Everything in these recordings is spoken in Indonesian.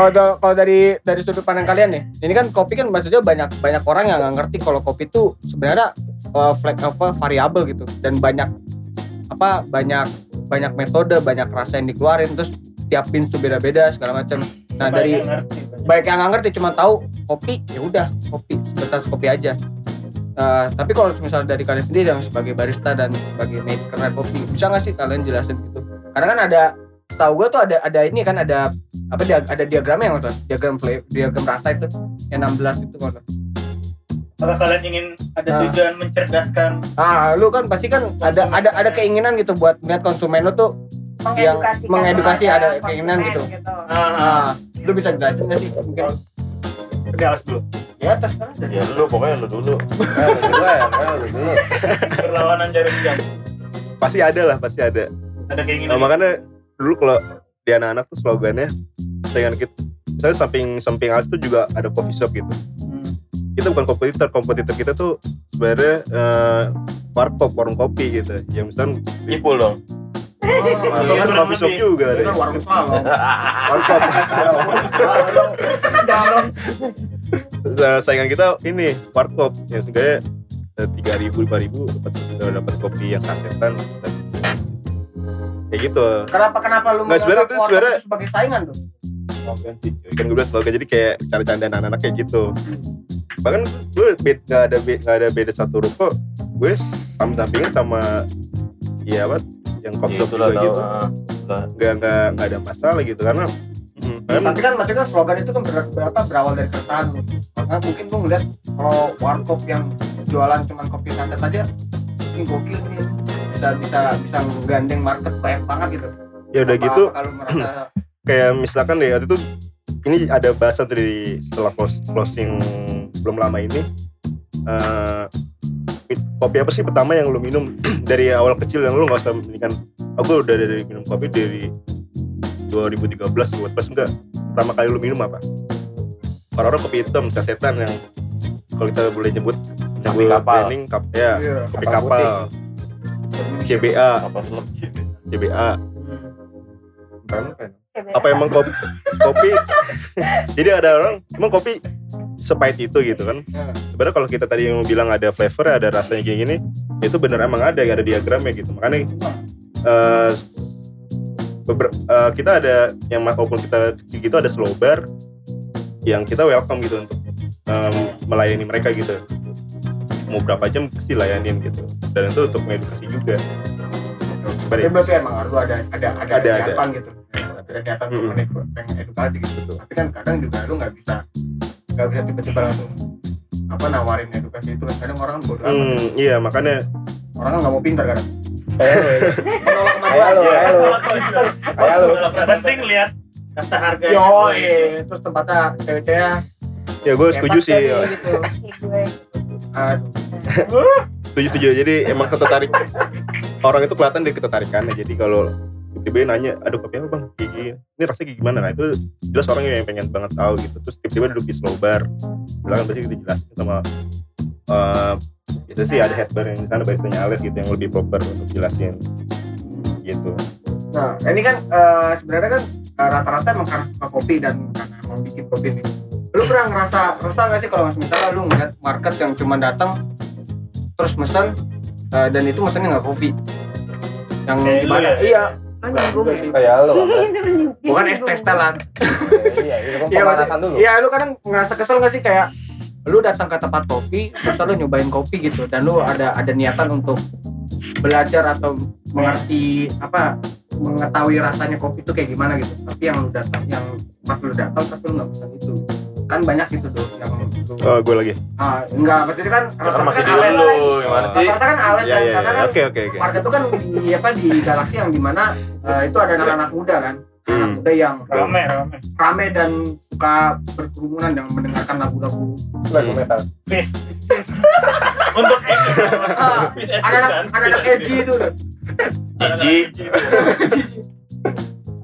Kalau da- kalau dari dari sudut pandang kalian nih, ini kan kopi kan maksudnya banyak banyak orang yang nggak ngerti kalau kopi itu sebenarnya uh, flag apa variabel gitu dan banyak apa banyak banyak metode, banyak rasa yang dikeluarin terus tiap beans tuh beda-beda segala macam. Nah dari baik yang nggak ngerti cuma tahu kopi ya udah kopi sebatas kopi aja. Uh, tapi kalau misalnya dari kalian sendiri yang sebagai barista dan sebagai maker kopi bisa nggak sih kalian jelasin gitu? Karena kan ada setahu gue tuh ada ada ini kan ada apa dia ada diagramnya yang tuh diagram flavor diagram rasa itu yang 16 itu kalau. Apakah kalian ingin ada Ah. tujuan mencerdaskan ah lu kan pasti kan ada ada ada keinginan gitu buat melihat konsumen lu tuh yang Mengedukasikan mengedukasi ada keinginan konsumen gitu. ah, ah lu bisa jelasin nggak sih mungkin awas dulu. ya terserah dari Ya lu pokoknya lu dulu. Eh, lu dulu ya, eh, lu dulu. Perlawanan jarum jam. Pasti ada lah, pasti ada. Ada Nah, keinginan. makanya dulu kalau di anak-anak tuh slogannya saingan kita misalnya samping samping alas tuh juga ada coffee shop gitu. Hmm. kita bukan kompetitor kompetitor kita tuh sebenarnya eh, warkop warung kopi gitu. Yang misalnya Ipul dong. warkop Iya, kan kurang coffee shop juga kan warung warkop. Dalam Nah, saingan kita ini warkop. Yang sebenarnya tiga ribu lima ribu dapat dapat kopi yang sasetan dan kayak gitu. Kenapa kenapa lu Nggak, sebenarnya itu sebenarnya- sebagai saingan tuh kan gue bilang slogan jadi kayak cara candaan anak-anak kayak gitu. Bahkan gue beda nggak ada be- nggak ada beda satu ruko gue sama sampingnya sama iya apa yang shop Itulah juga gitu. Ah. Lah, nggak nggak nggak ada masalah gitu karena mm, kan tapi kan maksudnya kan slogan itu kan ber, berapa berawal dari keresahan lu makanya mungkin lu ngeliat kalau warkop yang jualan cuman kopi santet aja ini gokil nih bisa bisa bisa menggandeng market banyak banget gitu. Ya udah Apa- gitu. kalau merasa kayak misalkan deh waktu itu ini ada bahasan dari setelah closing belum lama ini eh, kopi apa sih pertama yang lu minum? Dari awal kecil yang lu nggak usah ini kan? Aku udah dari minum kopi dari 2013 2014 enggak pertama kali lu minum apa? Orang-orang kopi hitam sasetan yang kalau kita boleh nyebut Kopi nyebut kapal. branding, kap, ya Iya. kopi Kapal kapal CBA apa seleb CBA apa emang kopi? Kopi? Jadi ada orang emang kopi sepahit itu gitu kan? Ya. sebenarnya kalau kita tadi yang bilang ada flavor ada rasanya kayak gini itu bener emang ada ada diagramnya gitu. Makanya eh, beber- eh, kita ada yang walaupun kita gitu ada slow bar yang kita welcome gitu untuk em, melayani mereka gitu mau berapa jam pasti layanin gitu dan itu untuk mengedukasi juga Jadi berarti emang harus ada ada ada, Ada, ada. gitu. Ada niatan untuk Mm-mm. menedu- pengen edukasi gitu. Tapi kan kadang juga lu nggak bisa nggak bisa tiba-tiba langsung apa nawarin edukasi itu kan kadang orang bodoh amat. hmm, iya makanya Orang kan nggak mau pintar kadang. Eh. Kayak lu. Yang penting lihat kata harganya. Yo, eh, terus tempatnya cewek-cewek ya gue setuju sih gitu. Aduh, setuju setuju. Jadi emang ketertarik. Orang itu kelihatan dari ketertarikannya jadi kalau tiba-tiba nanya aduh kopi apa bang? Gini. Ini rasanya kayak gimana? Nah itu jelas orang yang pengen banget tahu gitu. Terus tiba-tiba duduk di slow bar. Bilang pasti kita jelasin sama eh itu sih ada head bar yang di sana baristanya Alex gitu yang lebih proper untuk jelasin gitu. Nah, ini kan eh, sebenarnya kan eh, rata-rata emang karena kopi dan karena emang bikin kopi nih. Lu pernah ngerasa resah gak sih kalau misalnya lu ngeliat market yang cuma datang terus mesen eh, dan itu mesennya nggak kopi? Yang lu gimana? ya? Iya. Kayak menyinggung. bukan es teh telan. Iya, kan Iya, pemanasan maksud- dulu. Iya, lu kadang ngerasa kesel gak sih kayak lu datang ke tempat kopi, terus lu nyobain kopi gitu dan lu ada ada niatan untuk belajar atau mengerti apa mengetahui rasanya kopi itu kayak gimana gitu. Tapi yang lu datang yang pas lu datang tapi lu nggak pesan itu. Kan banyak gitu tuh yang lu oh gue lagi ah enggak maksudnya kan Kan rata-rata masih kan dulu ales. lu, gimana sih? Rata-rata kan ales ya kan ya karena kan oke oke oke market itu kan di apa di galaksi yang di mana eh, itu ada anak-anak muda kan anak Hmm. muda yang Rame, rame. rame dan suka berkerumunan dan mendengarkan lagu-lagu Lagu metal. Fish. Untuk ini. Ah, anak-anak kan? anak-anak edgy itu tuh. Gigi.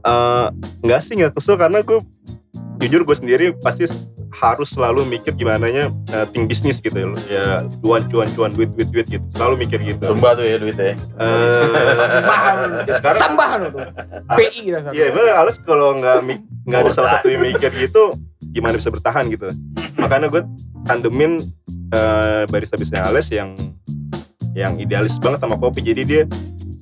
Eh, enggak sih nggak kesel karena gue jujur gue sendiri pasti harus selalu mikir gimana nya uh, ting bisnis gitu ya. Ya cuan cuan cuan duit duit duit gitu. Selalu mikir gitu. Zumba tuh ya duitnya. Eh, Sambahan. ya sekarang Sambahan lu tuh. PI dasar. Iya bener. Kalau nggak mik- nggak ada salah satu yang mikir gitu gimana bisa bertahan gitu. Makanya gue tandemin eh, barista bisnisnya Ales yang yang idealis banget sama kopi. Jadi dia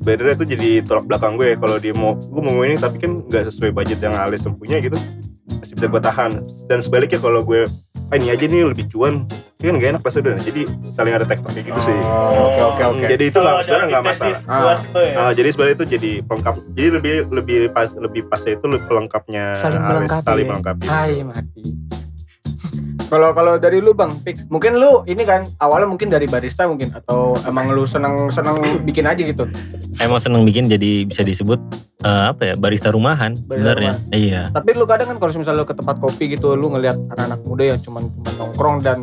sebenarnya itu jadi tolak belakang gue. Kalau dia mau gue mau ini tapi kan nggak sesuai budget yang Ales yang punya gitu bisa gue tahan dan sebaliknya kalau gue ah ini aja nih lebih cuan ini kan gak enak pas udah jadi saling ada tektok kayak gitu sih Oh, Oke oke oke. jadi itu ada sebenarnya nggak masalah buat itu ya. Ah, jadi sebenarnya itu jadi pelengkap. Jadi lebih lebih pas lebih pasnya itu lebih pelengkapnya Saling melengkapi saling ya. melengkapi. Hai mati. Kalau kalau dari lu bang, Pix, mungkin lu ini kan awalnya mungkin dari barista mungkin atau emang lu seneng seneng bikin aja gitu. Emang seneng bikin jadi bisa disebut eh, apa ya barista rumahan sebenarnya. Iya. Tapi lu kadang kan kalau misalnya lu ke tempat kopi gitu, lu ngelihat anak-anak muda yang cuman cuma nongkrong dan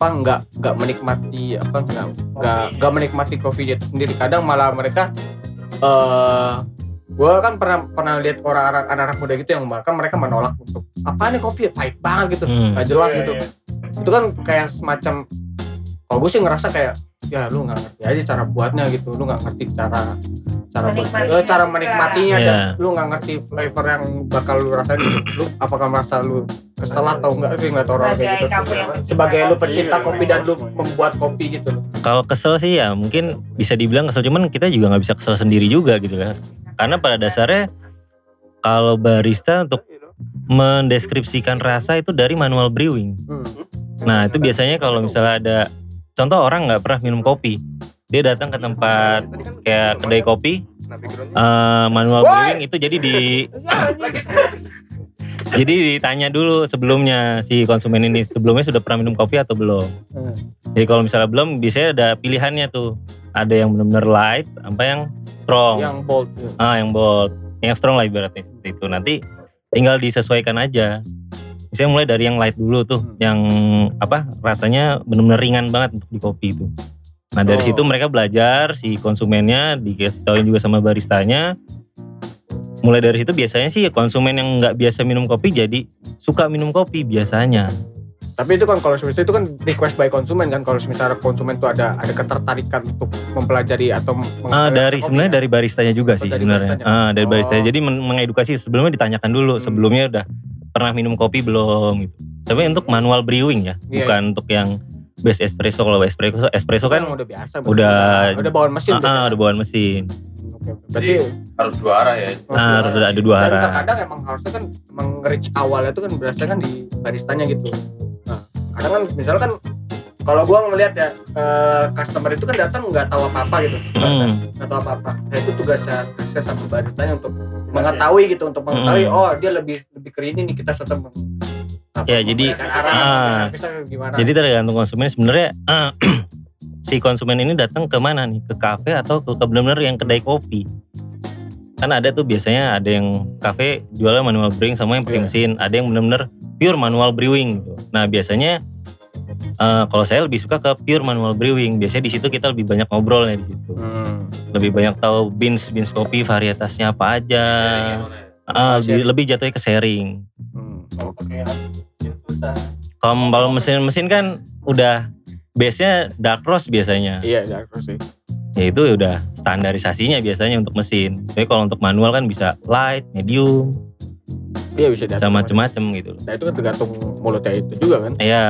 apa nggak nggak menikmati apa nggak nggak menikmati kopi itu sendiri. Kadang malah mereka eh gua kan pernah pernah lihat orang-orang anak-anak muda gitu yang bahkan mereka menolak untuk apa nih kopi pahit banget gitu, Hmm. nggak jelas Iya, gitu. iya. itu kan kayak semacam kalau gue sih ngerasa kayak ya lu nggak ngerti aja cara buatnya gitu lu nggak ngerti cara cara buat Menikmatinya eh, cara menikmatinya Iya. dan lu nggak ngerti flavor yang bakal lu rasain lu apakah merasa lu kesel atau enggak sih nggak tahu orang kayak Sebagai gitu kamu yang pecinta sebagai lu pecinta kopi dan lu membuat kopi gitu Kalau kesel sih ya mungkin bisa dibilang kesel cuman kita juga nggak bisa kesel sendiri juga gitu kan. Karena pada dasarnya kalau barista untuk mendeskripsikan rasa itu dari manual brewing. Hmm. Nah itu biasanya kalau misalnya ada contoh orang nggak pernah minum kopi, dia datang ke tempat kayak kedai kopi, eh, manual brewing itu jadi di jadi ditanya dulu sebelumnya si konsumen ini sebelumnya sudah pernah minum kopi atau belum. Hmm. Jadi kalau misalnya belum, biasanya ada pilihannya tuh. Ada yang benar-benar light, sampai yang strong. yang bold gitu. Ah, yang bold, yang strong lah ibaratnya itu. Nanti tinggal disesuaikan aja. Misalnya mulai dari yang light dulu tuh, Hmm. yang apa rasanya benar-benar ringan banget untuk di kopi itu. Nah dari Oh. situ mereka belajar si konsumennya dikasih juga sama baristanya. Mulai dari situ biasanya sih konsumen yang nggak biasa minum kopi jadi suka minum kopi biasanya. tapi itu kan kalau misalnya itu kan request by konsumen kan kalau misalnya konsumen tuh ada ada ketertarikan untuk mempelajari atau meng- Ah, dari sebenarnya dari baristanya juga Oh, sih dari sebenarnya. baristanya. Ah, dari Oh. baristanya. Jadi men- mengedukasi sebelumnya ditanyakan dulu Hmm. sebelumnya udah pernah minum kopi belum gitu. Tapi untuk manual brewing ya, Iya, bukan untuk yang base espresso kalau espresso espresso kan kan udah biasa udah- udah bawaan mesin ah, ah, udah bawaan mesin. Oke, berarti Harus dua arah ya. oh, Ah, dua harus ada dua Dan arah. terkadang emang harusnya kan emang reach awalnya itu kan berasanya kan di baristanya gitu. Nah, kadang kan misalnya kan kalau gua ngeliat ya eh, customer itu kan datang nggak tahu apa-apa gitu, Hmm. nggak tahu apa-apa. Nah itu tugasnya tugasnya sama baristanya untuk mengetahui gitu, untuk mengetahui Hmm. oh dia lebih lebih ke ini nih kita meng, apa, Ya, jadi, arah, ah, gimana? Jadi tergantung konsumen sebenarnya ah, si konsumen ini datang ke mana nih? Ke kafe atau ke, ke benar-benar yang kedai kopi? Kan ada tuh biasanya ada yang kafe jualnya manual brewing sama yang pakai Iya. mesin, ada yang benar-benar pure manual brewing gitu. Nah, biasanya eh, kalau saya lebih suka ke pure manual brewing. Biasanya di situ kita lebih banyak ngobrolnya di situ. Hmm. Lebih banyak tahu beans beans kopi varietasnya apa aja. Ah, lebih, lebih jatuhnya ke sharing. Hmm. Susah. Kalau kalau mesin-mesin kan udah base-nya dark roast biasanya. Iya, ya terus sih. Ya itu udah standarisasinya biasanya untuk mesin. Tapi kalau untuk manual kan bisa light, medium, Iya bisa bisa diatur. macem-macem gitu. Nah itu kan tergantung mulutnya itu juga kan. Ya,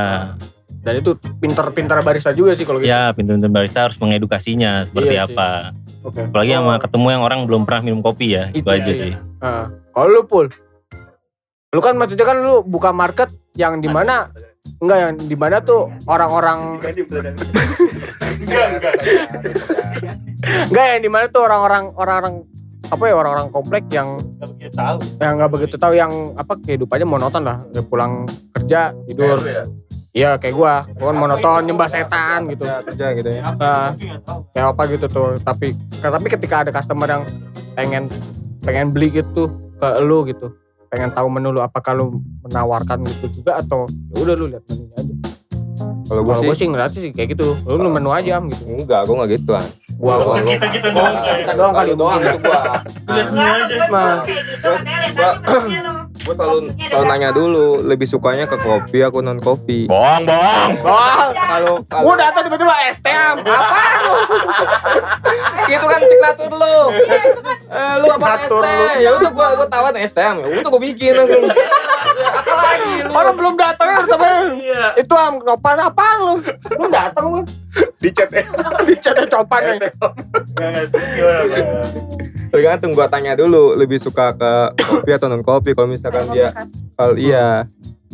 Dan itu pinter-pinter barista juga sih kalau gitu. ya pintu-pintu barista harus mengedukasinya seperti Iya apa. Oke. Apalagi Oh, sama ketemu yang orang belum pernah minum kopi ya, itu, Itu aja dia, sih. ah. kalau lu pul, lu kan maksudnya kan lu buka market yang di mana enggak yang di mana tuh orang-orang Enggak, enggak. enggak yang di mana tuh orang-orang orang-orang apa ya orang-orang komplek yang Enggak begitu tahu. yang nggak begitu tahu yang apa kehidupannya monoton lah Dia pulang kerja tidur ya. iya kayak gua gua kan monoton nyembah setan gitu kerja gitu ya. Nggak tahu. kayak apa gitu tuh tapi tapi ketika ada customer yang pengen pengen beli gitu ke lu gitu pengen tahu menu lu apakah lu menawarkan gitu juga atau ya udah lu lihat menunya aja Kalau gue sih gue sih ngeliat sih kayak gitu lu, lu menu aja am gitu enggak, gue enggak gituan. gua Kalau gua ke kita kita doang kita doang kali doang ya. itu gua. Lihat aja. gue Mah. Gue selalu selalu nanya dulu, lebih sukanya ke kopi aku non kopi. Bohong, bohong. Wah, Kalau gua datang tiba-tiba es teh am. apa lu? itu kan signature lu. Eh, lu apa es Signature teh? Ya udah gua gua tawan es teh. Ya udah gua bikin langsung. apa lagi lu? Orang belum datang ya temen. Itu am copan apa lu? Belum datang lu. Di chat ya. Dicat copan nih. Gimana, Bang? Tergantung gua tanya dulu, lebih suka ke kopi atau non kopi. Kalau misalkan dia kalau iya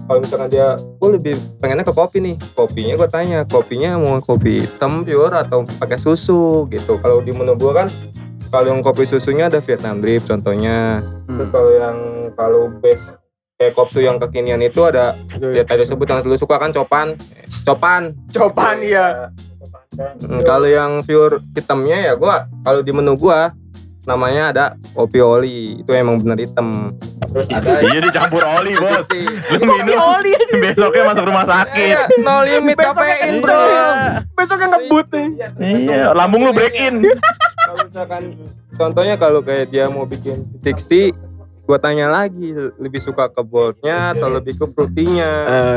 kalau misalkan dia gue lebih pengennya ke kopi nih kopinya gue tanya kopinya mau kopi hitam pure atau pakai susu gitu kalau di menu gue kan kalau yang kopi susunya ada Vietnam drip contohnya terus kalau yang kalau base kayak kopsu yang kekinian itu ada ya tadi sebut yang lu suka kan copan copan Copan iya. Hmm, kalau yang pure hitamnya ya gua kalau di menu gua namanya ada kopi oli itu emang bener hitam terus ada Iya dicampur oli, Bos. sih Lu minum Oli besoknya masuk rumah sakit. Iya, no limit Besoknya kafein kenceng. bro besok yang ngebut nih. Iya, lambung lu break in. kalau misalkan contohnya kalau kayak dia mau bikin 60 gua tanya lagi lebih suka ke boldnya atau lebih ke fruitynya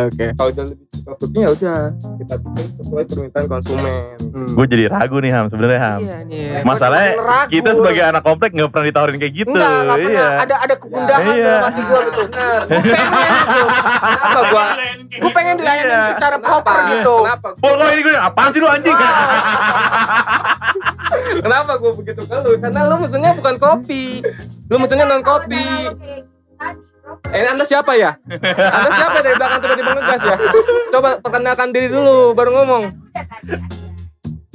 Oke. kalau dia lebih suka fruitynya ya udah kita bikin sesuai permintaan konsumen Gue jadi ragu nih Ham sebenarnya Ham. Iya nih. Masalahnya kita sebagai anak komplek nggak pernah ditawarin kayak gitu. Enggak, pernah. iya. Ada ada kegundahan Iya. dalam hati gua gitu. benar Gua pengen gitu. kenapa gua Gua pengen dilayani Iya. secara proper gitu. kenapa Oh, lo ini gue apaan sih lu anjing? kenapa gua begitu ke lu karena lu mesennya bukan kopi lu mesennya non kopi Eh, anda siapa ya? Anda siapa dari belakang tiba-tiba ngegas ya? Coba perkenalkan diri dulu, baru ngomong.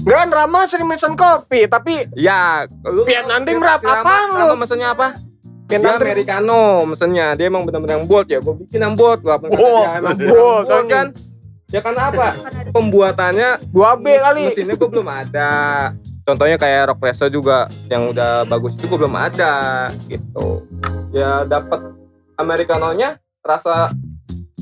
Kan Rama sering mesen kopi, tapi Ya, lu Vietnam Dream rap, apaan lu? Rama mesennya apa? Dia. Americano mesennya. Dia emang benar-benar bold ya. Gue bikin yang bold. Kata Bold. dia emang Bold, bold, bold kan. kan. Ya karena apa? Pembuatannya 2B kali. mesinnya gue belum ada. Contohnya kayak rock presso juga yang udah bagus gue belum ada gitu. Ya dapat americanonya rasa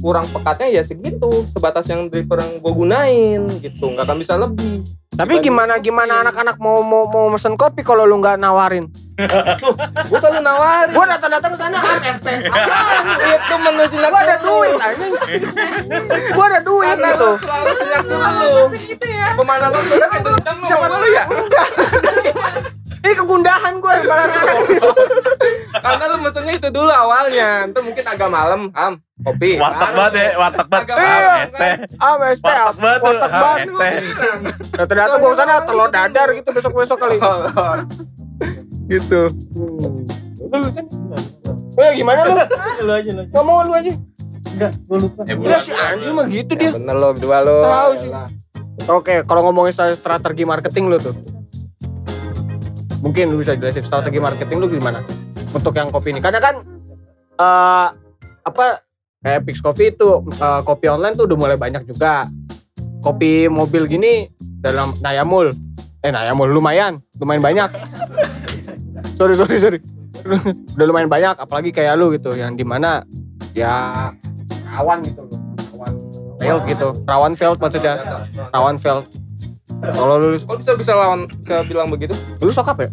kurang pekatnya ya segitu sebatas yang driver yang gue gunain gitu nggak akan bisa lebih Tapi gimana gimana anak-anak mau mau mau mesen kopi kalau lu nggak nawarin? gue selalu nawarin Gua datang-datang ke sana ah teh. Apaan? itu menu sinak Gua ada duit anjing. Gua ada duit karena gitu. lu selalu sinak lu gitu ya pemana lu sudah kan Siapa sama lu ya Enggak. Ini kegundahan gua barang anak. karena lu mesennya itu dulu awalnya itu mungkin agak malam ham kopi Warteg banget ya, warteg banget. Malam, es teh. Ah es teh. Warteg banget Warteg banget. es teh. Nah, ternyata gua sana telur dadar gitu besok-besok kali. gitu Lu kan. Eh gimana lu? Lu aja, lu aja. Ngomong lu aja. Enggak, gua lupa. Eh, Iya si anjing mah gitu dia. Ya bener lo berdua lo Tahu sih. Oke, kalau ngomongin stra- strategi marketing lu tuh. Mungkin lu bisa jelasin strategi marketing lu gimana? Untuk yang kopi ini. Karena kan eh apa kayak Pix Coffee itu eh, kopi online tuh udah mulai banyak juga. Kopi mobil gini dalam Nayamul. Eh Nayamul lumayan, lumayan banyak. sorry, sorry, sorry. udah lumayan banyak apalagi kayak lu gitu yang di mana ya rawan gitu loh. Rawan failed gitu. Rawan failed maksudnya. Rawan failed. Kalau lu kok bisa bisa lawan bisa bilang begitu lu sokap ya?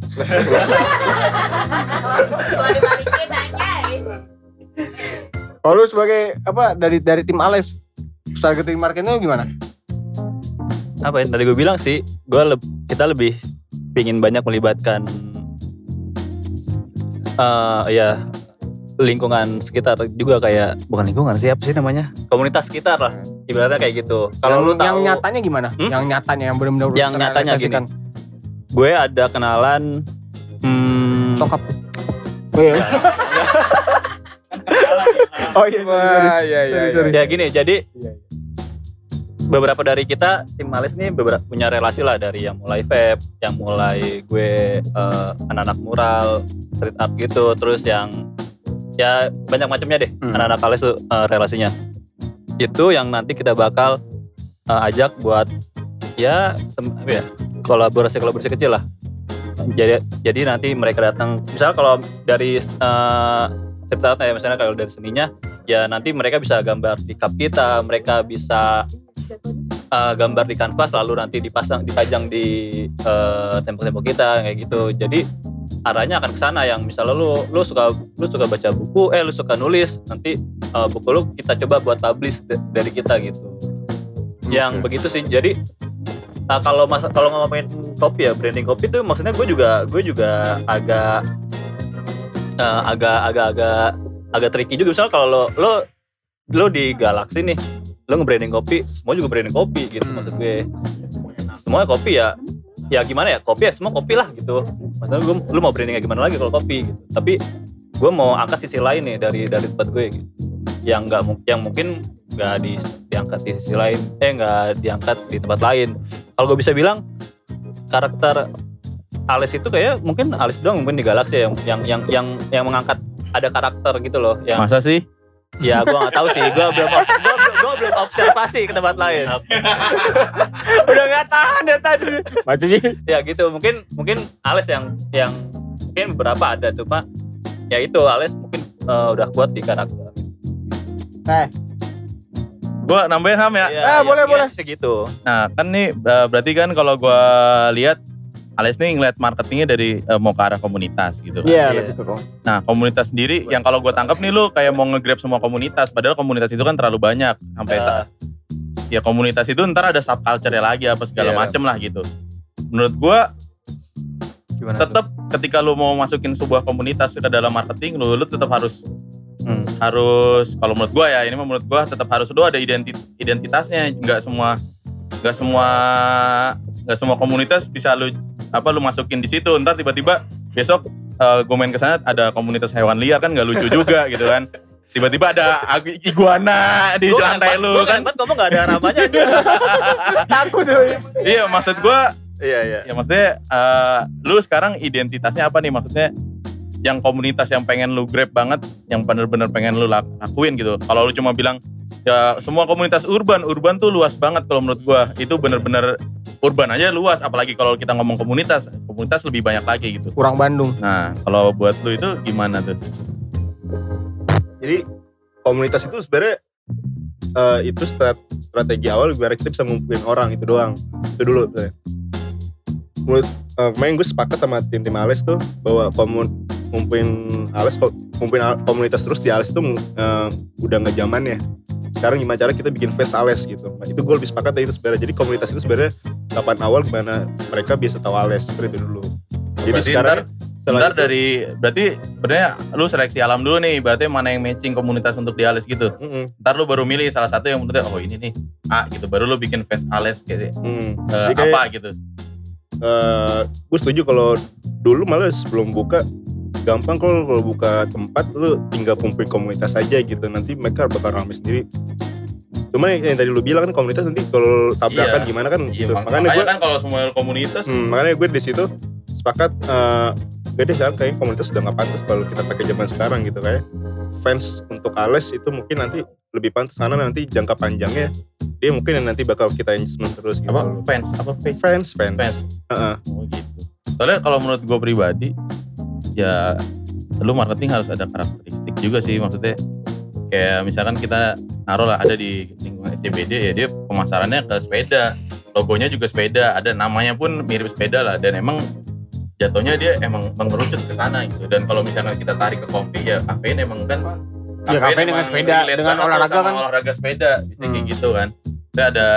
Kalau lu sebagai apa dari dari tim Alex strategi marketing lu gimana? apa yang tadi gue bilang sih gue kita lebih pingin banyak melibatkan eh ya lingkungan sekitar juga kayak bukan lingkungan sih apa sih namanya komunitas sekitar lah ibaratnya kayak gitu kalau yang, lu tahu yang nyatanya gimana? Hmm? Yang nyatanya yang benar-benar Yang nyatanya gini. gue ada kenalan hmm, Sokap. Oh iya. oh iya. sorry, sorry. wah iya iya Sorry, sorry. ya gini jadi beberapa dari kita tim Malis nih beberapa punya relasi lah dari yang mulai vape yang mulai gue eh, anak-anak mural street art gitu terus yang ya banyak macamnya deh. Hmm. anak-anak Malis tuh eh, relasinya. Itu yang nanti kita bakal eh, ajak buat ya ya kolaborasi kolaborasi kecil lah. Jadi jadi nanti mereka datang. Misalnya kalau dari eh, street art ya misalnya kalau dari seninya ya nanti mereka bisa gambar di cup kita mereka bisa uh, gambar di kanvas lalu nanti dipasang dipajang di uh, tembok-tembok kita kayak gitu. Jadi arahnya akan ke sana. Yang misalnya lu lu suka lu suka baca buku eh lu suka nulis nanti eh, buku lu kita coba buat publish da- dari kita gitu. Yang begitu sih. Jadi nah, kalau mas kalau ngomongin kopi ya branding kopi tuh maksudnya gue juga gue juga agak eh, agak agak agak agak tricky juga. Misalnya kalau lo lo lo di Galaxy nih lo nge-branding kopi semua juga branding kopi gitu Hmm. maksud gue. Semuanya kopi ya ya gimana ya kopi ya semua kopi lah gitu. Maksudnya gue lu mau branding kayak gimana lagi kalau kopi gitu. Tapi gue mau angkat sisi lain nih dari dari tempat gue gitu. Yang nggak yang mungkin nggak di diangkat di sisi lain eh nggak diangkat di tempat lain. Kalau gue bisa bilang karakter Ales itu kayak mungkin Ales doang mungkin di Galaxy ya, yang yang yang yang yang mengangkat ada karakter gitu loh yang Masa sih? ya gue nggak tahu sih gue belum gua, gua belum observasi ke tempat lain Udah nggak tahan ya tadi. Maju sih. ya gitu mungkin mungkin Ales yang yang mungkin beberapa ada tuh pak ya itu Ales mungkin eh, udah kuat di karakter Gua nambahin Ham ya. Ya, Ah, boleh, boleh. segitu Nah kan nih eh, berarti kan kalau gua lihat Ales nih ngeliat marketingnya dari eh, mau ke arah komunitas gitu kan. Iya, Iya. lebih ke kok. Nah komunitas sendiri yang kalau gue tangkap nih lu kayak mau nge-grab semua komunitas padahal komunitas itu kan terlalu banyak sampai Eh, sa- ya komunitas itu ntar ada subculture lagi apa segala Iya. macem lah gitu. Menurut gua gimana tuh? tetap ketika lu mau masukin sebuah komunitas ke dalam marketing lu lu tetap harus Hmm. harus kalau menurut gua ya ini mah menurut gua tetap harus lu ada identi- identitasnya nggak semua nggak semua nggak semua komunitas bisa lu apa lu masukin di situ? Ntar tiba-tiba besok eh, gue main ke sana ada komunitas hewan liar kan nggak lucu juga gitu kan. Tiba-tiba ada iguana di Gua lantai kan- lu gua kan. kan ngomong gak ada aja Takut tuh. iya maksud gua iya iya. ya maksudnya eh, lu sekarang identitasnya apa nih? Maksudnya yang komunitas yang pengen lu grab banget yang bener-bener pengen lu lak- lakuin gitu. Kalau lu cuma bilang ya semua komunitas urban urban tuh luas banget kalau menurut gua itu bener-bener urban aja luas apalagi kalau kita ngomong komunitas komunitas lebih banyak lagi gitu Kurang Bandung. nah kalau buat lu itu gimana tuh Jadi komunitas itu sebenarnya eh, itu strat- strategi awal biar kita bisa ngumpulin orang itu doang. Itu dulu sebenarnya. Menurut eh, kemarin gue sepakat sama tim-tim Ales tuh bahwa komun ngumpulin Ales ngumpulin komunitas terus di Ales itu eh, udah nggak zamannya. Sekarang gimana cara kita bikin fest Ales gitu. Nah, itu gue lebih sepakat dari itu sebenarnya. Jadi komunitas itu sebenarnya kapan awal gimana mereka bisa tahu Ales seperti itu dulu. Jadi Berarti sekarang ntar- Ntar itu- dari berarti sebenarnya lu seleksi alam dulu nih berarti mana yang matching komunitas untuk di Ales gitu Mm-mm, ntar lu baru milih salah satu yang menurutnya oh ini nih A gitu baru lu bikin fest Ales gitu mm. Eh, Jadi kayak- apa gitu eh gue setuju kalau dulu malah sebelum buka gampang kalau kalau buka tempat lu tinggal kumpulin komunitas aja gitu. Nanti mereka bakal ramai sendiri. Cuman yang tadi lu bilang kan komunitas nanti kalau tabrakan Iya. gimana kan? Iya, gitu. mak- makanya gue makanya kan kalau semua komunitas hmm, makanya gue di situ sepakat eh gak deh sekarang kayaknya komunitas sudah nggak pantas kalau kita pakai zaman sekarang gitu kayak fans untuk Ales itu mungkin nanti lebih pantas. Karena nanti jangka panjangnya dia mungkin yang nanti bakal kita engagement terus gitu. Apa? Fans apa fans? Fans fans. Fans. Heeh. oh gitu. Soalnya kalau menurut gue pribadi ya lu marketing harus ada karakteristik juga sih maksudnya kayak misalkan kita naruh lah ada di lingkungan SCBD ya dia pemasarannya ke sepeda logonya juga sepeda ada namanya pun mirip sepeda lah dan emang jatuhnya dia emang mengerucut ke sana gitu dan kalau misalkan kita tarik ke kopi ya kafein emang kan Ya, kafein dengan sepeda, dengan olahraga kan. olahraga sepeda kayak Hmm. gitu kan Kita ada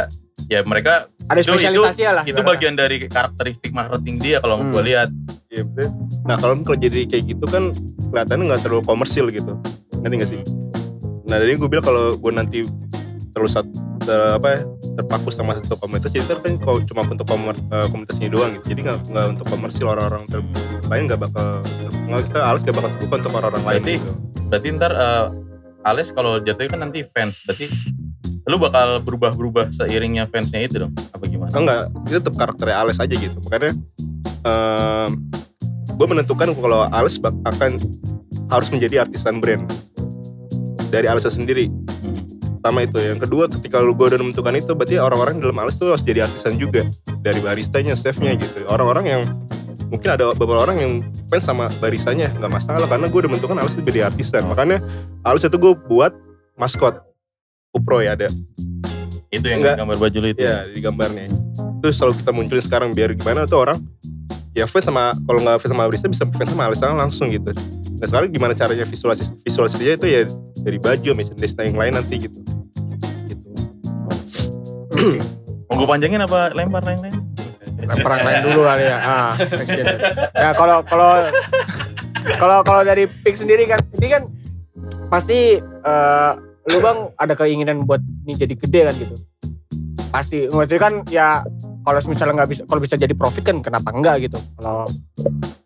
ya mereka Ada Itu- spesialisasi lah. itu bagian dari karakteristik marketing dia kalau Hmm. gue lihat Iya betul. Nah kalau kalau jadi kayak gitu kan kelihatannya nggak terlalu komersil gitu. Ngerti nggak sih? Nah jadi gue bilang kalau gue nanti terlalu sat, ter- apa ya, terpaku sama satu komunitas jadi kan kalau cuma untuk komer, eh, komunitas ini doang gitu. Jadi nggak nggak untuk komersil orang-orang ter, lain nggak bakal nggak kita harus nggak bakal terbuka untuk orang-orang lain Berarti- gitu. berarti ntar eh, Ales kalau jatuhnya kan nanti fans berarti lu bakal berubah-berubah seiringnya fansnya itu dong apa gimana Enggak, itu tetap karakternya Ales aja gitu. Makanya gue menentukan kalau Ales bak- akan harus menjadi artisan brand dari Ales sendiri. Pertama itu. Yang kedua, ketika lu gue udah menentukan itu, berarti orang-orang dalam Ales tuh harus jadi artisan juga dari baristanya, chefnya gitu. Orang-orang yang mungkin ada beberapa orang yang fans sama baristanya nggak masalah karena gue udah menentukan itu jadi artisan. Makanya Ales itu gue buat maskot Upro ya ada itu yang Enggak. gambar baju itu Iya di gambarnya. Terus selalu kita munculin sekarang biar gimana tuh orang ya fans sama kalau nggak fans sama barista bisa fans sama Alisa langsung gitu. Nah sekarang gimana caranya visualisasi visualisasinya itu ya dari baju merchandise yang lain nanti gitu. Gitu. Mau gue panjangin apa lempar yang lain? perang lain dulu kali ya. Ah ya kalau kalau kalau kalau dari pick sendiri kan ini kan pasti eh, lu bang ada keinginan buat ini jadi gede kan gitu. Pasti maksudnya kan ya kalau misalnya nggak bisa kalau bisa jadi profit kan kenapa enggak gitu? Kalau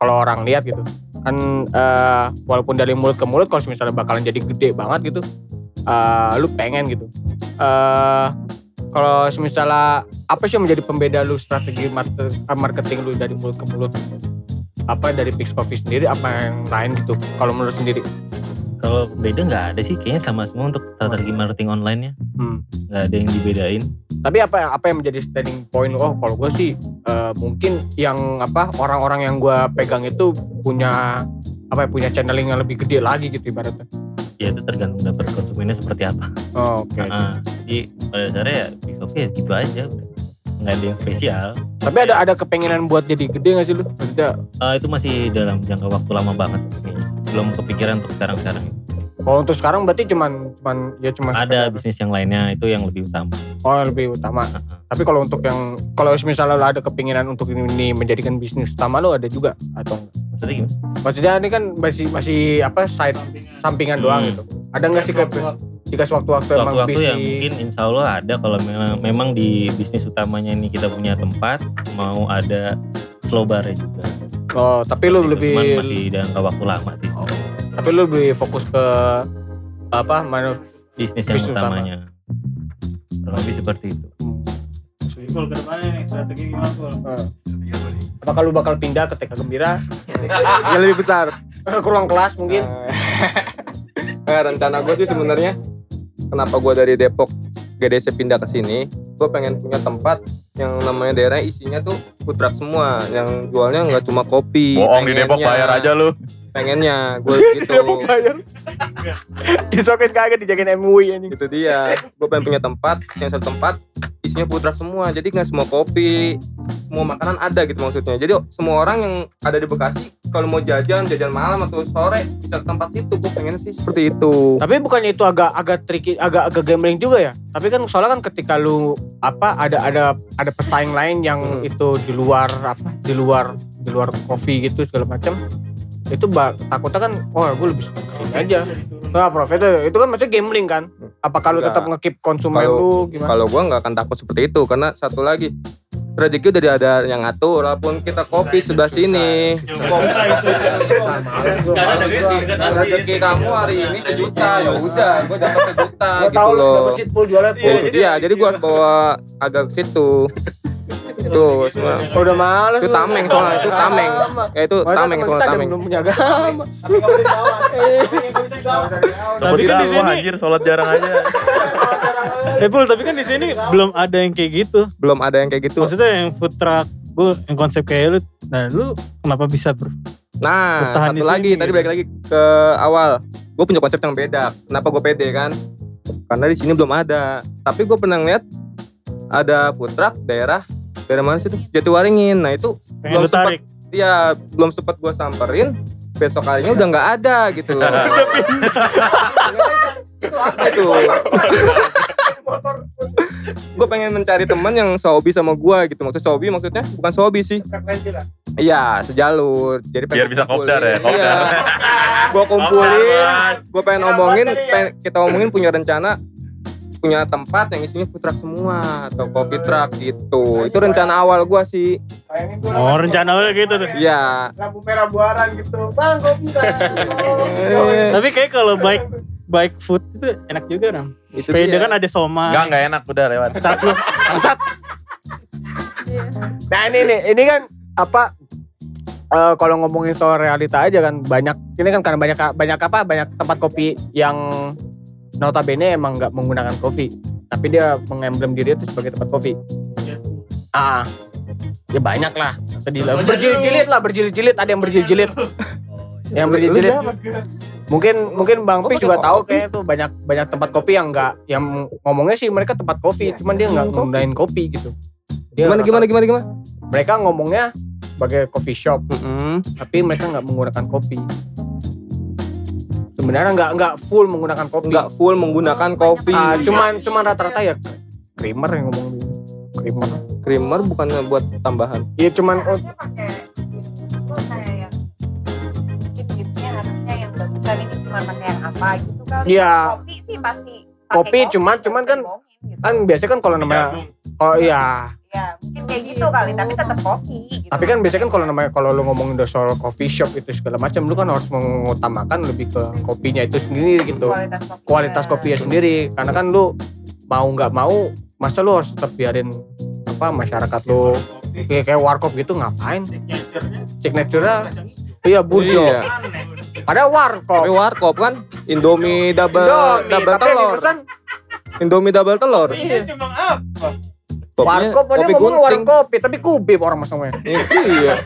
kalau orang lihat gitu. Kan eh, walaupun dari mulut ke mulut kalau misalnya bakalan jadi gede banget gitu eh, lu pengen gitu. Eh kalau misalnya apa sih yang menjadi pembeda lu strategi market- marketing lu dari mulut ke mulut? Apa dari Pix Coffee sendiri apa yang lain gitu? Kalau menurut sendiri Kalau beda nggak ada sih kayaknya sama semua untuk strategi marketing online-nya. Hmm. Nggak ada yang dibedain. tapi apa apa yang menjadi standing point oh kalau gue sih eh, mungkin yang apa orang-orang yang gue pegang itu punya apa ya, punya channeling yang lebih gede lagi gitu ibaratnya Ya itu tergantung dapur konsumennya seperti apa. oh, oke Nah, jadi pada dasarnya ya Coffee ya gitu aja. Nggak ada yang spesial. tapi ada ada kepengenan buat jadi gede gak sih lu maksudnya Eh, itu masih dalam jangka waktu lama banget. kayaknya. Belum kepikiran untuk sekarang-sekarang. kalau untuk sekarang berarti cuman cuman ya cuman Ada sekedar- bisnis yang lainnya itu yang lebih utama. oh yang lebih utama Tapi kalau untuk yang kalau misalnya lo ada kepinginan untuk ini menjadikan bisnis utama lo ada juga atau enggak? Maksudnya gimana? Maksudnya ini kan masih masih apa side sampingan doang Hmm. gitu. Ada nggak sih ke jika sewaktu-waktu emang Waktu-waktu bisnis yang mungkin insya Allah ada kalau memang, memang di bisnis utamanya ini kita punya tempat mau ada slow bar juga. Oh, tapi lu Cuman lebih masih jangka waktu lama sih. tapi lu lebih fokus ke apa mana Bisnis yang Bisnis utamanya. Kurang lebih seperti itu. Jadi kalau ke depannya nih strategi gimana Kul? apakah lu bakal pindah ke TK Gembira yang lebih besar ke ruang kelas mungkin Eh, rencana gue sih sebenarnya kenapa gue dari Depok GDC pindah ke sini, gue pengen punya tempat yang namanya daerah isinya tuh food truck semua, yang jualnya nggak cuma kopi. Bohong di Depok bayar aja lu. Pengennya gue gitu. Depok bayar disokin kagak dijagain MUI anjing Itu dia. Gue pengen punya tempat yang satu tempat isinya truck semua. Jadi nggak semua kopi, semua makanan ada gitu maksudnya. Jadi semua orang yang ada di Bekasi kalau mau jajan, jajan malam atau sore bisa ke tempat itu. Gue pengen sih seperti itu. Tapi bukannya itu agak agak tricky, agak agak gambling juga ya? Tapi kan soalnya kan ketika lu apa ada ada ada pesaing lain yang Hmm. itu di luar apa? Di luar di luar kopi gitu segala macam. Itu ba- takutnya kan, wah gue lebih suka ke sini aja. Nah, profit itu itu kan maksudnya gambling kan? Apakah lu Enggak. tetap ngekip konsumen Kalau- lu gimana? Kalau gua nggak akan takut seperti itu. Karena satu lagi rezeki udah ada yang ngatur walaupun kita kopi sebelah sini. rezeki kamu hari ini sejuta ya udah. Gua dapat sejuta gitu tahu lu loh. dapat seat full jualnya. Ya, itu dia jadi gua harus bawa agak ke situ itu semua Oh, udah males itu lu. tameng soalnya itu tameng ya itu tameng soalnya tameng belum punya agama. Tapi kan di sini- anjir sholat jarang aja. Eh Pul, tapi kan di sini belum ada yang kayak gitu. belum ada yang kayak gitu Maksudnya yang food truck, gue yang konsep kayak lu. Nah lu kenapa bisa ber Nah, Bertahan satu lagi sini tadi gitu. balik lagi ke awal. Gue punya konsep yang beda. Kenapa gue pede kan? Karena di sini belum ada. Tapi gue pernah ngeliat ada food truck daerah daerah mana sih itu? Jatiwaringin. Nah itu pengen lu Belum sempat- ya belum sempat gue samperin. Besok kalinya udah nggak ada gitu loh. itu apa itu? gue pengen mencari teman yang sehobi sama gue gitu. Maksudnya sehobi maksudnya bukan sehobi sih. Iya sejalur. Jadi pengen Biar bisa kumpulin. kopdar ya, kopdar. Iya. gue kumpulin, gue pengen omongin, pengen, kita omongin punya rencana punya tempat yang isinya food truck semua atau coffee truck gitu. Itu rencana awal gue sih. Oh rencana lu gitu tuh. Iya. Lampu merah buaran gitu. Bang, kopi Tapi kayak kalau bike bike food itu enak juga ram. Itu Sepeda dia. kan ada soma. Enggak, enggak enak udah lewat. Satu, bangsat. Nah ini nih, ini kan apa? eh, kalau ngomongin soal realita aja kan banyak ini kan karena banyak banyak apa banyak tempat kopi yang notabene emang nggak menggunakan kopi tapi dia mengemblem diri itu sebagai tempat kopi. Ah ya banyak lah. Sedih lah. Berjilid-jilid lah berjilid-jilid. Ada yang berjilid-jilid. Yang berjilid-jilid. Mungkin mungkin bang Oh, Pi juga tahu kayak tuh banyak banyak tempat kopi yang nggak yang ngomongnya sih mereka tempat kopi cuman dia nggak Kopi. nggunain kopi gitu. Dia Gimana gimana gimana gimana? mereka ngomongnya sebagai coffee shop, Mm-mm. tapi mereka nggak menggunakan kopi. Sebenarnya nggak nggak full menggunakan kopi. nggak full menggunakan kopi Ah, cuman cuman rata-rata ya creamer yang ngomong creamer. creamer bukannya buat tambahan Iya cuman oh, yang apa gitu kali. Iya. Kopi sih pasti. pakai Kopi cuman- cuman kan- gitu. kan biasanya kan kalau namanya oh iya ya mungkin kayak gitu kali tapi tetap kopi gitu. tapi kan biasanya kan kalau namanya kalau lu ngomongin udah soal coffee shop itu segala macam lu kan harus mengutamakan lebih ke kopinya itu sendiri gitu. Kualitas kopi kualitas kopinya sendiri karena kan lu mau nggak mau masa lu harus tetap biarin apa masyarakat lu kayak kayak warkop gitu ngapain? Signature iya burjo. Iya. ada warkop. Tapi warkop kan Indomie double Indomie, double tapi telur. Indomie double telur. Iya, cuma apa? Kopinya warkop kopi ngomong warung kopi tapi kubim orang masangnya iya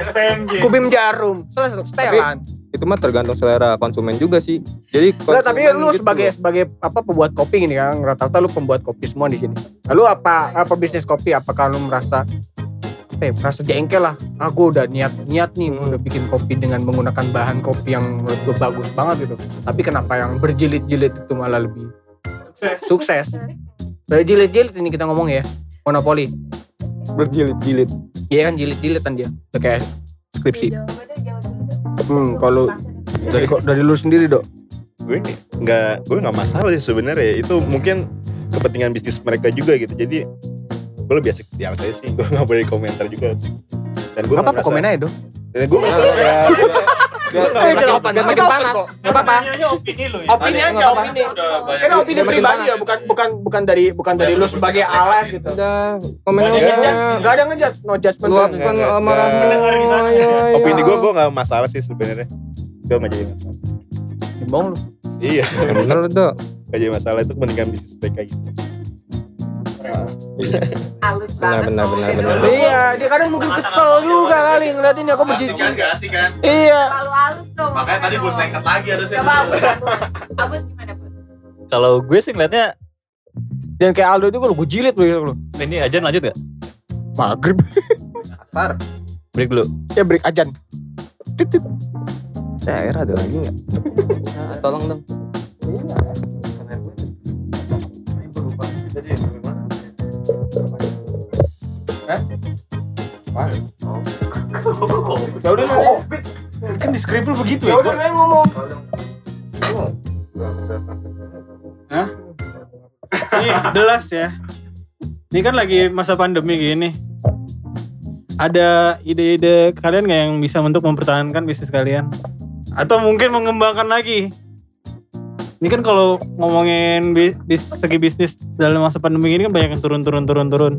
STMJ. kubim jarum selesai setelan itu mah tergantung selera konsumen juga sih jadi Enggak, tapi lu gitu sebagai loh. sebagai apa pembuat kopi gini kan rata-rata lu pembuat kopi semua di sini. Lalu apa apa bisnis kopi? Apakah lu merasa apa ya, merasa jengkel lah? Aku udah niat niat nih Hmm. udah bikin kopi dengan menggunakan bahan kopi yang menurut gue bagus banget gitu. Tapi kenapa yang berjilid-jilid itu malah lebih sukses? Berjilid-jilid ini kita ngomong ya. Monopoli. berjilid-jilid Iya kan jilid-jilid kan dia. Kayak skripsi. Dulu. Hmm, kalau dari dari lu sendiri, Dok. gue nggak gue nggak masalah sih sebenarnya itu mungkin kepentingan bisnis mereka juga gitu jadi gue lebih asik di atas aja sih gue nggak boleh komentar juga dan gue Gak apa-apa komen aja, Dok. dan gue biar Eh, jawaban biar makin panas kok. Gak apa-apa. opini lu ya. Opini aja, opini. Udah banyak Kan opini pribadi ya, bukan bukan bukan dari bukan dari lu sebagai alas gitu. udah komen Enggak ada ngejudge, no judgment. luapkan amarahmu opini gue gue nggak masalah sih sebenarnya gue nggak jadi masalah Bohong lu. iya Ya bener dok nggak jadi masalah itu kepentingan bisnis mereka gitu halus benar banget benar tuh. benar benar Iya, dia kadang mungkin kesel juga kali ngeliatin ya, kok berjijik. Gak asik kan? Iya. terlalu halus tuh Makanya tadi gue sengket lagi harusnya. coba abut gimana bud Kalau gue sih ngeliatnya Dan kayak Aldo juga lu, gue jilid lu, lu. ini ajan lanjut gak? Maghrib. Asar. Break dulu. Ya break ajan. Titip. daerah ada lagi nggak tolong dong Ya udah nanya. Kan di skripal begitu Ya ya. udah nanya ngomong. Ini jelas ya. Ini kan lagi masa pandemi gini. Ada ide-ide kalian nggak yang bisa untuk mempertahankan bisnis kalian? Atau mungkin mengembangkan lagi? Ini kan kalau ngomongin bi- bis, segi bisnis dalam masa pandemi ini kan banyak yang turun turun turun turun.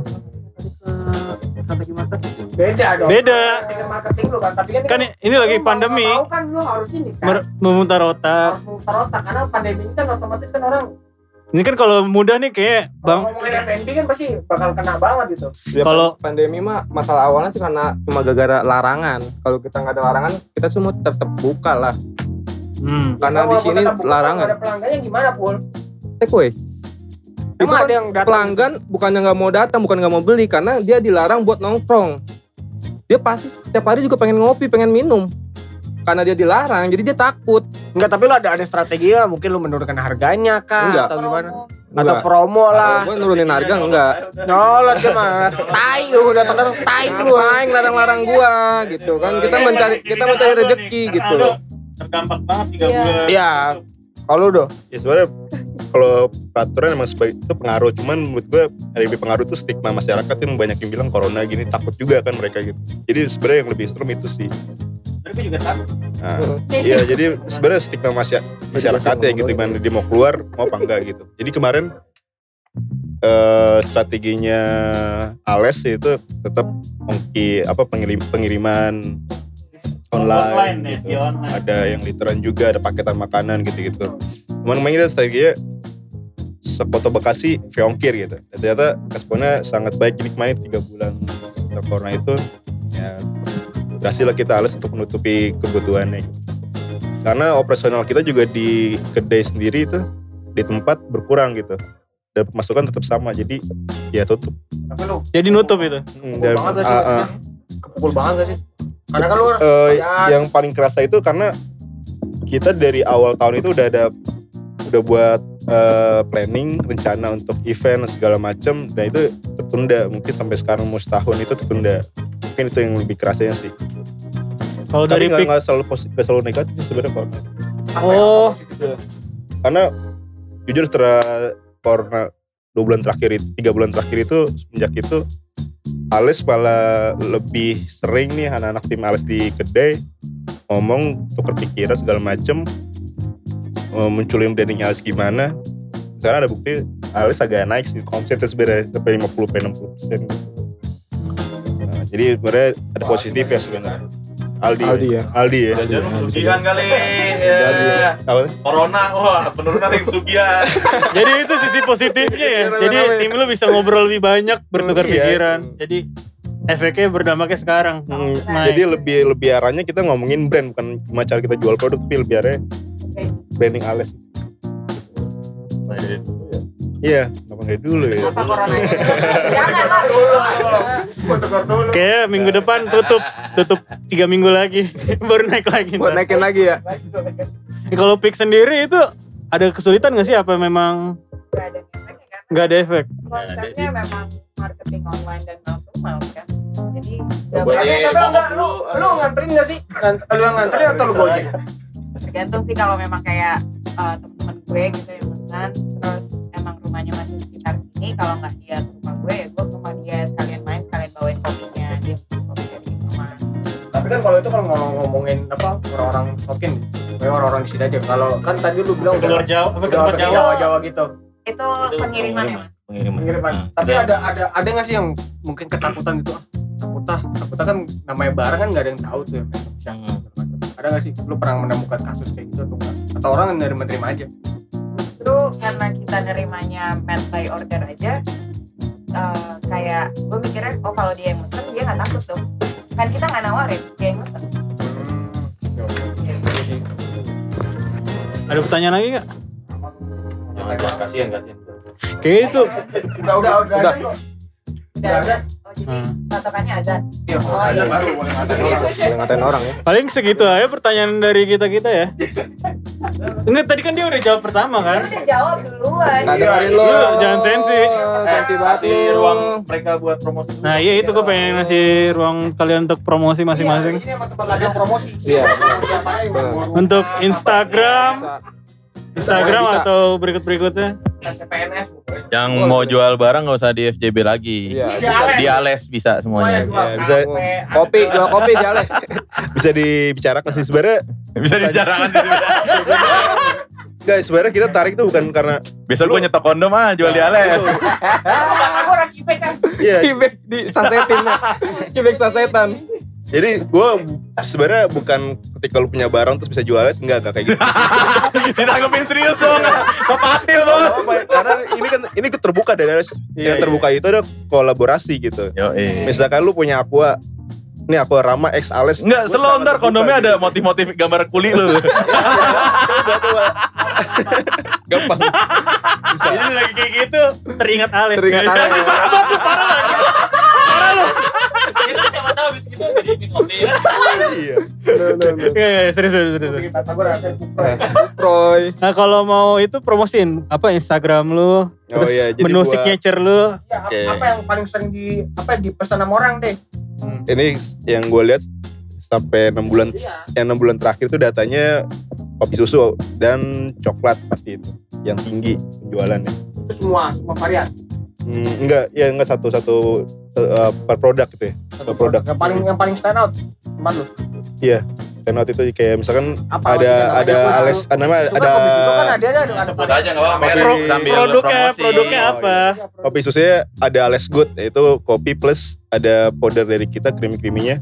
Beda dong. Beda. Dengan marketing lu kan, tapi kan, Kan ini lagi mau pandemi, mau kan lu harus ini kan. mer- memutar otak. harus memutar otak karena pandemi ini kan otomatis kan orang Ini kan kalau mudah nih kayak Bang. ngomongin F&B kan pasti bakal kena banget gitu. Ya, Kalau- pandemi mah masalah awalnya sih karena cuma gara-gara larangan. Kalau kita nggak ada larangan, kita semua tetap buka lah. hmm, Karena di Walaupun sini tetap buka, larangan. Ada pelanggannya gimana, Pul? Take away. Itu Emang kan ada yang datang pelanggan bukannya nggak mau datang, bukan nggak mau beli karena dia dilarang buat nongkrong. Dia pasti setiap hari juga pengen ngopi, pengen minum. Karena dia dilarang, jadi dia takut. Enggak, tapi lu ada ada strategi lah, mungkin lu menurunkan harganya kah Enggak. atau gimana? Promo. Atau Enggak. promo lah. Gue nurunin harga enggak. Nyolot dia mah. Tai lu datang datang tai lu. Ngapain larang-larang gua gitu kan. Kita mencari kita mencari rezeki gitu. Terdampak banget tiga Iya. bulan. Iya. Kalau lu, ya sebenarnya kalau peraturan emang sebagai itu pengaruh cuman menurut gue yang lebih pengaruh itu stigma masyarakat yang banyak yang bilang corona gini takut juga kan mereka gitu jadi sebenarnya yang lebih serem itu sih gue juga takut. nah, iya jadi sebenarnya stigma masya- masyarakat ya gitu gimana dia mau keluar mau apa enggak gitu jadi kemarin eh, strateginya Ales itu tetap ongki apa pengirim pengiriman online, Online ya, gitu. di online. ada yang literan juga ada paketan makanan gitu-gitu cuman memang kita strateginya sekoto Bekasi free ongkir gitu dan ternyata responnya sangat baik jadi kemarin tiga bulan setelah corona itu ya berhasil kita alas untuk menutupi kebutuhannya gitu. karena operasional kita juga di kedai sendiri itu di tempat berkurang gitu dan pemasukan tetap sama jadi ya tutup Jadi nutup itu. Hmm, Gua dan, banget ah, sih ah. kepukul banget gak sih? Karena kan lu bayar. yang paling kerasa itu karena kita dari awal tahun itu udah ada udah buat eh, planning rencana untuk event segala macam dan itu tertunda. Mungkin sampai sekarang mau setahun itu tertunda. Mungkin itu yang lebih kerasanya sih. Kalau dari nggak nggak selalu positif selalu negatif sebenarnya kalau Oh. karena jujur setelah corona dua bulan terakhir itu tiga bulan terakhir itu semenjak itu Ales malah lebih sering nih anak-anak tim Ales di kedai ngomong tukar pikiran segala macem munculin branding Ales gimana sekarang ada bukti Ales agak naik sih konsepnya sebenarnya sampai 50 sampai 60 persen nah, jadi sebenarnya ada positif ya sebenarnya Aldi Aldi ya. Aldi ya Sugihan kali Aldi. ya. Apa? Corona, wah penurunan yang sugihan. Jadi itu sisi positifnya ya. Gimana, Jadi gimana? tim lu bisa ngobrol lebih banyak, bertukar Iya. pikiran. Jadi efeknya berdampaknya sekarang. Hmm, jadi lebih lebih arahnya kita ngomongin brand bukan cuma cara kita jual produk tapi lebih arahnya branding Ales. Iya, apa dari dulu ya? Apa corona ini? Jangan lah. Kayak minggu depan tutup, tutup tiga minggu lagi, baru naik lagi. Buat naikin lagi ya. Kalau pick sendiri itu ada kesulitan gak sih? Apa memang Gak ada efeknya kan? nggak ada efek? Konsepnya memang marketing online dan mouth kan. Jadi nggak Tapi enggak lu lu nganterin gak sih? Lu yang nganterin atau lu gojek? Tergantung sih kalau memang kayak uh, teman-teman gue gitu yang pesan terus emang rumahnya masih sekitar sini kalau nggak dia ke rumah gue ya gue ke rumah dia sekalian main sekalian bawain kopinya dia kopi dari rumah Tapi kan kalau itu kan mau ngomongin apa orang-orang token, kayak orang-orang di sini aja. Kalau kan tadi lu bilang udah Luar Jawa, apa udah ke tempat ke Jawa? Gitu. itu pengiriman ya mas Pengiriman. Pengiriman. Nah, Tapi ada ada ada nggak sih yang mungkin ketakutan gitu? Ah, takut ah, takut ah kan namanya barang kan nggak ada yang tahu tuh ya. Ada nggak sih? Lu pernah menemukan kasus kayak gitu atau enggak? Atau orang nerima-nerima aja? justru karena kita nerimanya made by order aja uh, kayak gue mikirnya oh kalau dia yang mesen dia nggak takut tuh kan kita nggak nawarin dia yang mesen Hmm. oke. Iya. Iya. Ada pertanyaan lagi nggak? Jangan jangan kasihan kasihan. Kayak itu. Udah udah udah. Udah. udah ada oh jadi Hmm. patokannya azan Iya, Oh, ada iya. baru boleh ada orang. Boleh ngatain orang ya. Paling segitu aja pertanyaan dari kita kita ya. Enggak tadi kan dia udah jawab pertama dia kan? udah jawab duluan Nggak dengerin lo. Lu jangan sensi. Sensi banget Kasih lu. ruang mereka buat promosi. Nah iya itu gue pengen ngasih ruang kalian untuk promosi masing-masing. Iya, ini emang tempat latihan promosi. Iya. Mau- Untuk Instagram, Instagram Bisa. atau berikut-berikutnya. SPNS. Yang Boleh, mau jual barang nggak usah di FJB lagi. Iya. Di Ales bisa semuanya. Ya, bisa Kopi, jual kopi jales. bisa dibicarakan sih sebenarnya Bisa dibicarakan di sini. guys sebenarnya kita tarik tuh bukan karena Besok gue nyetok kondom ah jual di Ales. aku orang kipek kan iya Kibek di sasetin. Kibek sasetan. Jadi gue sebenarnya bukan ketika lu punya barang terus bisa jualnya enggak enggak kayak gitu Ditanggepin serius dong. Kepatil bos. Apa ya? karena ini kan ini terbuka dari Iya, yang terbuka itu ada kolaborasi gitu Yo misalkan lu punya aqua ini aqua Rama X Ales Enggak, ntar terbuka kondomnya gitu. ada motif-motif gambar kulit lu. gampang Jadi lagi kayak gitu teringat Ales. Teringat. Ales. Parah banget parah lagi. Parah lu. Kita siapa tahu abis gitu jadi bikin kopi ya. iya Iya, iya, serius, serius, serius. Kupret. Proy. Nah kalau mau itu promosiin apa Instagram lu, terus iya, jadi menu buat- signature lu. Ya, Oke. apa yang paling sering di apa dipesan sama orang deh? ini yang gue lihat sampai enam bulan Iya. yang enam bulan terakhir itu datanya kopi susu dan coklat pasti itu yang tinggi penjualannya Itu semua semua varian. Hmm, enggak ya enggak satu eh, per produk gitu ya Satu produk. Yang paling yang paling stand out tempat lu. stand out itu kayak misalkan Apa ada ada Susu. ales ah, namanya Susu ada kan kopi susu kan ada ada ada. Sebut aja nggak apa-apa. Pro- produknya, produknya Oh, apa? kopi susunya ada ales good yaitu kopi plus ada powder dari kita creaminya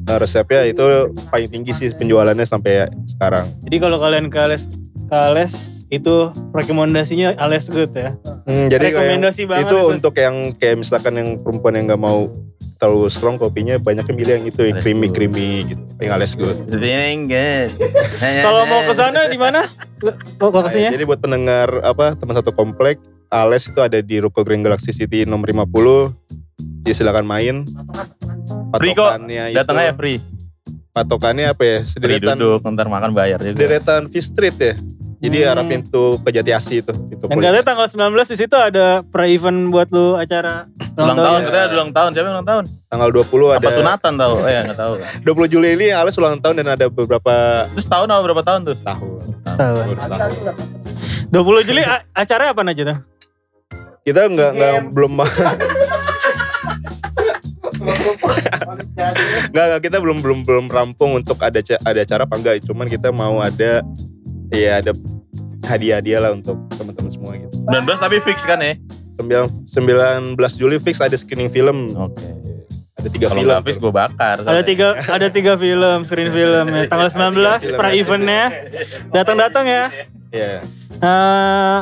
Eh, resepnya itu paling tinggi sih penjualannya sampai sekarang Jadi kalau kalian ke Ales, ke Ales itu rekomendasinya Ales Good ya. Hmm, jadi kayak Rekomendasi banget itu itu. untuk yang kayak misalkan yang perempuan yang nggak mau terlalu strong kopinya banyak yang milih yang itu yang Ales creamy good. creamy gitu yang ales good. Kalau mau ke sana di mana? Lo- Lokasinya? jadi buat pendengar apa teman satu komplek Ales itu ada di Ruko Green Galaxy City nomor 50 jadi silakan main Free kok. patokannya Datang aja free. patokannya apa ya Free sederetan duduk, ntar makan bayar juga. deretan Fish Street ya jadi Hmm. arah pintu ke Jatiasi itu pintu Dan katanya tanggal 19 di situ ada pre-event buat lu acara Ulang tahun, ya. kita ada ulang tahun. Siapa yang ulang tahun? tanggal 20 Apa ada sunatan tau? Eh nggak tahu. 20 Juli ini Ales ulang tahun dan ada beberapa Terus tahun apa berapa tahun tuh? tahun Setahun. Baru setahun. 20 Juli a- acaranya apa aja tuh? kita nggak nggak belum nggak nggak kita belum belum belum rampung untuk ada ada acara apa enggak cuman kita mau ada ya ada hadiah-hadiah lah untuk teman-teman semua gitu 19 tapi fix kan ya? 9 19 Juli fix ada screening film Oke. ada tiga Kalau film fix gue bakar. Ada tiga ada tiga film, screen film ya. Tanggal 19 pre-eventnya. Datang-datang ya. ya Eh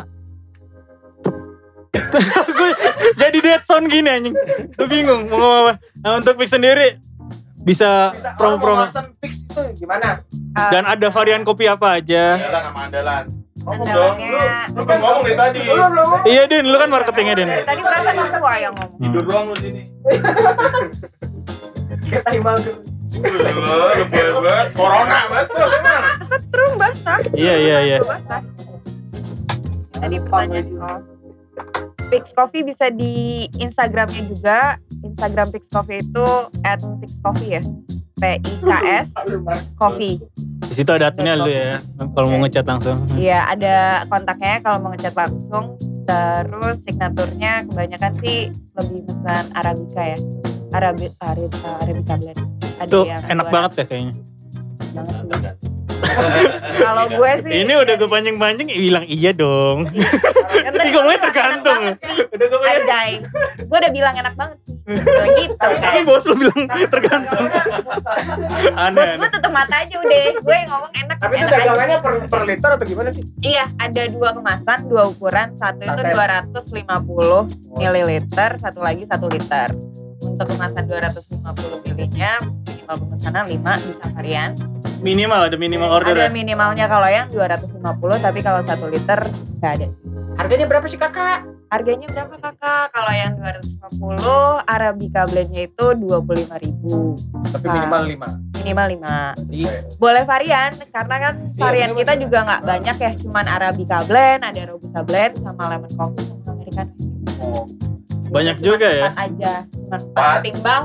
Gue jadi dead sound gini anjing. Gue bingung mau ngomong apa. Nah, untuk Fix sendiri bisa Bisa promo-promo mau pesen fix itu gimana? Eh, dan ada varian kopi apa aja. Andalan sama andalan. Ngomong dong. Lu, lu kan ngomong dari tadi. Belum belum. Iya Din, lu kan marketingnya Din. Dari tadi perasaan aku yang ngomong. Tidur doang lu sini. Lu, lu buat buat corona betul emang. Setrum basah. Iya iya iya. Basah. Tadi pertanyaan oh. Pix Coffee bisa di Instagramnya juga. Instagram Pix Coffee itu at Pix Coffee ya. P I K S Coffee. Di situ ada adminnya lu ya. Kalau mau ngechat langsung. Iya ada kontaknya kalau mau ngechat langsung. Terus signaturnya kebanyakan sih lebih pesan Arabica ya. Arabi, Arabica, Arabica blend. Ada Itu yang enak banget ya kayaknya. Sih. Kalau gue sih Ini udah gue pancing-pancing bilang iya dong. Ngomongnya enak tergantung. Udah gue. Anjay. Gue udah bilang enak banget gitu Tapi bos lu bilang tergantung. Aneh. Bos gue tutup mata aja udah. Gue yang ngomong enak. Tapi itu dagangannya per, per liter atau gimana sih? Iya, ada dua kemasan, dua ukuran. Satu itu Saset. 250 mililiter, satu lagi satu liter. Untuk kemasan 250 milinya minimal pemesanan 5 bisa varian. Minimal ada minimal order ada ya. minimalnya kalau yang 250 tapi kalau satu liter nggak ada. Harganya berapa sih kakak? Harganya berapa kakak? Kalau yang 250 Arabica blendnya itu 25.000 Tapi Ah. minimal 5. minimal 5 boleh varian karena kan Iya, varian kita bener. juga nggak banyak ya cuman Arabica blend ada Robusta blend sama lemon coffee sama Americano Banyak Cuman juga ya. aja empat ketimbang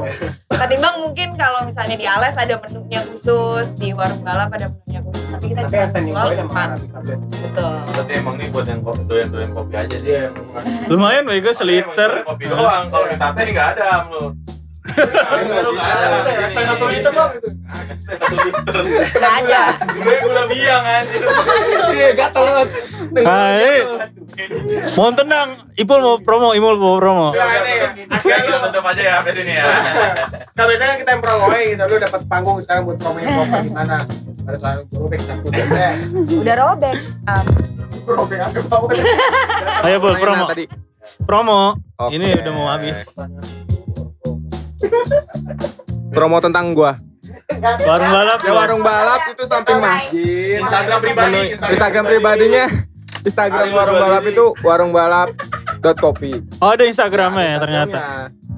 ketimbang mungkin kalau misalnya di Ales ada menunya khusus di warung balap ada menunya khusus tapi kita Tapi standing jual empat blend. betul Berarti emang ini buat yang kopi, doyan-doyan kopi aja sih. Iya. Lumayan bego seliter. Kopi doang. Kalau di nih nggak ada lu. Stand satu liter bang nggak ada Gue gula biang anjir. Iya gatel banget. Hai. Mohon tenang, Ipul mau promo, Ipul mau promo. Ya, Oke, kita tutup aja ya sampai sini ya. Kalau biasanya kita yang promoin gitu, lu dapat panggung sekarang buat promoin promo gimana? Ada selalu robek satu deh. udah robek um, Robek apa mau? Ayo Bul, Pertanyaan promo. tadi. Promo. Ini udah mau habis. Promo tentang gua. Warung balap. Ya warung balap itu samping masjid. Instagram pribadi, Instagram pribadinya Instagram warung balap itu warung balap dot kopi. Oh, ada Instagramnya ya ternyata.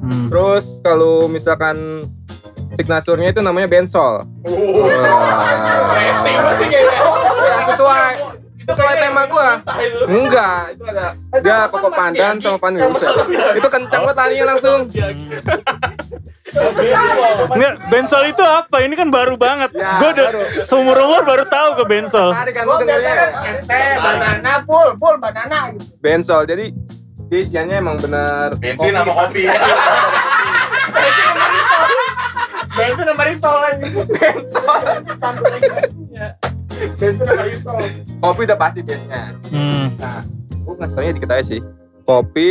Hmm. Terus kalau misalkan signaturnya itu namanya bensol. Kayaknya. Ya, sesuai sesuai tema gua. Entah itu. Enggak, itu ada dia koko pandan sama pan bisa. Itu kencang banget tadinya langsung. Enggak, bensol itu apa? Ini kan baru banget. Ya, Gue udah baru. seumur umur baru tahu ke bensol. Tadi kan kan es teh, banana, full, full banana gitu. bensol. Jadi dia isiannya emang bener Bensin sama kopi. Bensin sama risol aja. Bensol. Bensin risol. kopi udah pasti biasanya. Hmm. Nah, gue ngasih taunya dikit aja sih. Kopi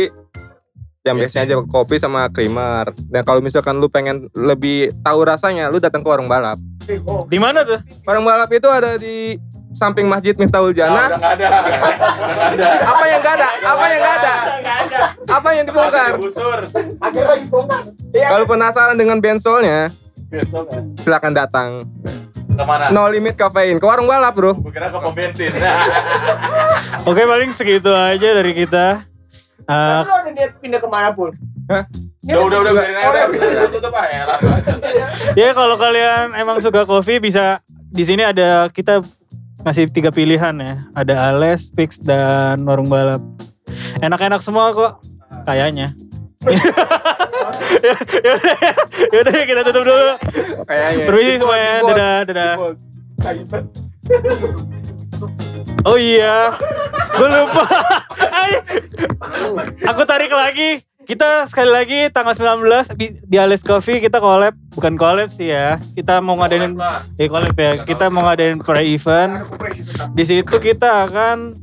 yang biasanya aja kopi sama creamer. Dan kalau misalkan lu pengen lebih tahu rasanya, lu datang ke warung balap. Di mana tuh? Warung balap itu ada di samping Masjid Miftahul Nah, udah Jannah. nggak ada. Ada. Apa yang enggak ada? Apa yang enggak ada? Apa yang dibongkar? Akhirnya. Kalau penasaran dengan bensolnya, ya. silakan datang. Ke mana? No limit kafein ke warung balap, Bro. Kira ke pom bensin. Oke, paling segitu aja dari kita. Tapi Eh, lu ada niat pindah ke mana pun? Hah? Udah udah udah biarin aja. udah. Tutup aja. langsung aja. Ya kalau kalian emang suka kopi bisa di sini ada kita ngasih tiga pilihan ya. Ada Ales, Fix dan Warung Balap. Enak-enak semua kok kayaknya. Ya, yaudah, yaudah kita tutup dulu. Permisi semuanya, dadah, dadah. Oh iya, gue lupa. Aku tarik lagi. Kita sekali lagi tanggal 19 di, di Ales Coffee kita collab, bukan collab sih ya. Kita mau ngadain eh collab ya. Kita mau ngadain pre-event. Di situ kita akan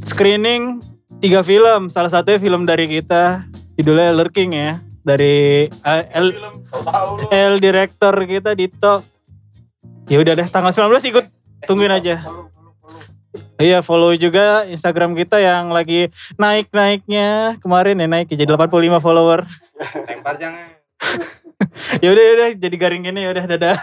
screening tiga film. Salah satunya film dari kita, judulnya Lurking ya. Dari eh, L, L director kita Dito. Ya udah deh tanggal 19 ikut tungguin aja. Iya follow juga Instagram kita yang lagi naik-naiknya kemarin ya naik jadi 85 follower. Lempar jangan. ya udah ya udah jadi garing gini ya udah dadah.